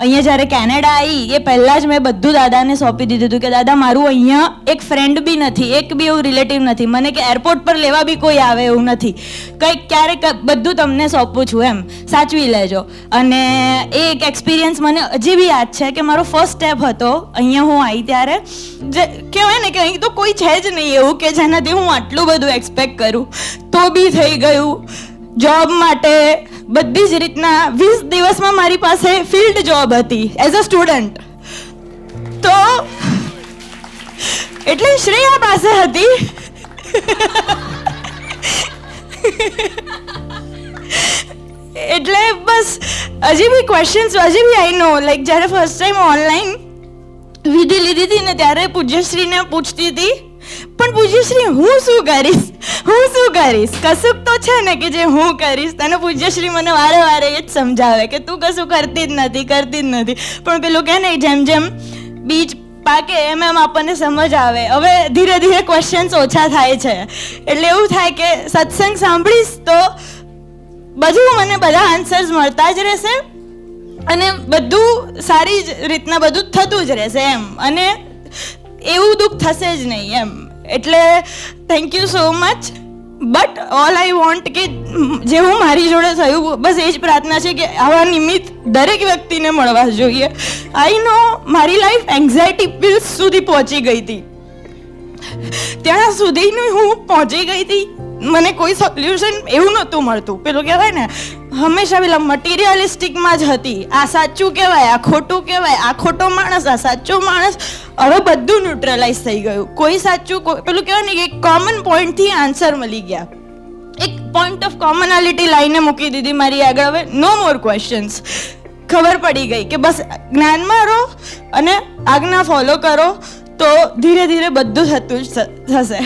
અહીંયા જ્યારે કેનેડા આવી એ પહેલાં જ મેં બધું દાદાને સોંપી દીધું હતું કે, દાદા, મારું અહીંયા એક ફ્રેન્ડ બી નથી, એક બી એવું રિલેટિવ નથી. મને કે એરપોર્ટ પર લેવા બી કોઈ આવે એવું નથી. કંઈક ક્યારેક બધું તમને સોંપું છું એમ. સાચવી લેજો. અને એ એક એક્સપિરિયન્સ મને હજી બી યાદ છે કે મારો ફર્સ્ટ સ્ટેપ હતો, અહીંયા હું આવી ત્યારે. જે કહેવાય ને કે અહીં તો કોઈ છે જ નહીં એવું કે જેનાથી હું આટલું બધું એક્સપેક્ટ કરું. તો બી થઈ ગયું. જોબ માટે બધી જ રીતના વીસ દિવસમાં મારી પાસે ફિલ્ડ જોબ હતી એઝ અ સ્ટુડન્ટ તો એટલે શ્રેયા પાસે હતી. એટલે બસ, હજી બી ક્વેશ્ચન્સ હજી બી આઈ નો લાઈક જ્યારે ફર્સ્ટ ટાઈમ ઓનલાઈન વિધિ લીધી હતી ને ત્યારે પૂજ્યશ્રીને પૂછતી હતી. પણ પૂજ્યશ્રી હું શું કરીશ? હું શું કરીશ? કશુંક તો છે ને કે જે હું કરીશ, તને પૂજ્યશ્રી મને વારે વારે એ જ સમજાવે કે તું કશું કરતી જ નથી, કરતી જ નથી. પણ પેલું કહે ને, જેમ જેમ બીજ પાકે, એમ એમ આપણને સમજ આવે. હવે ધીરે ધીરે ક્વેશ્ચન્સ ઓછા થાય છે. એટલે એવું થાય કે સત્સંગ સાંભળીશ તો બધું મને બધા આન્સર્સ મળતા જ રહેશે અને બધું સારી જ રીતના બધું થતું જ રહેશે એમ. અને એવું દુઃખ થશે જ નહીં એમ. એટલે thank you so much but all I want કે જેવું મારી જોડે થયું, બસ એ જ પ્રાર્થના છે કે આવા નિમિત્ત દરેક વ્યક્તિને મળવા જોઈએ. આઈ નો મારી લાઈફ એન્ઝાયટી પિલ્સ સુધી પહોંચી ગઈ હતી. ત્યાં સુધીનું હું પહોંચી ગઈ હતી. મને કોઈ સોલ્યુશન એવું નહોતું મળતું. પેલું કહેવાય ને હંમેશા પેલા મટીરિયલિસ્ટિકમાં જ હતી. આ સાચું કહેવાય, આ ખોટું કહેવાય, આ ખોટો માણસ, આ સાચો માણસ. હવે બધું ન્યુટ્રલાઇઝ થઈ ગયું. કોઈ સાચું, કોઈ પેલું કહેવાય ને એક કોમન પોઈન્ટથી આન્સર મળી ગયા. એક પોઈન્ટ ઓફ કોમનાલિટી લાઈને મૂકી દીધી મારી આગળ. હવે નો મોર ક્વેશ્ચન્સ ખબર પડી ગઈ કે બસ જ્ઞાનમાં રહો અને આજ્ઞા ફોલો કરો તો ધીરે ધીરે બધું થતું જ થશે.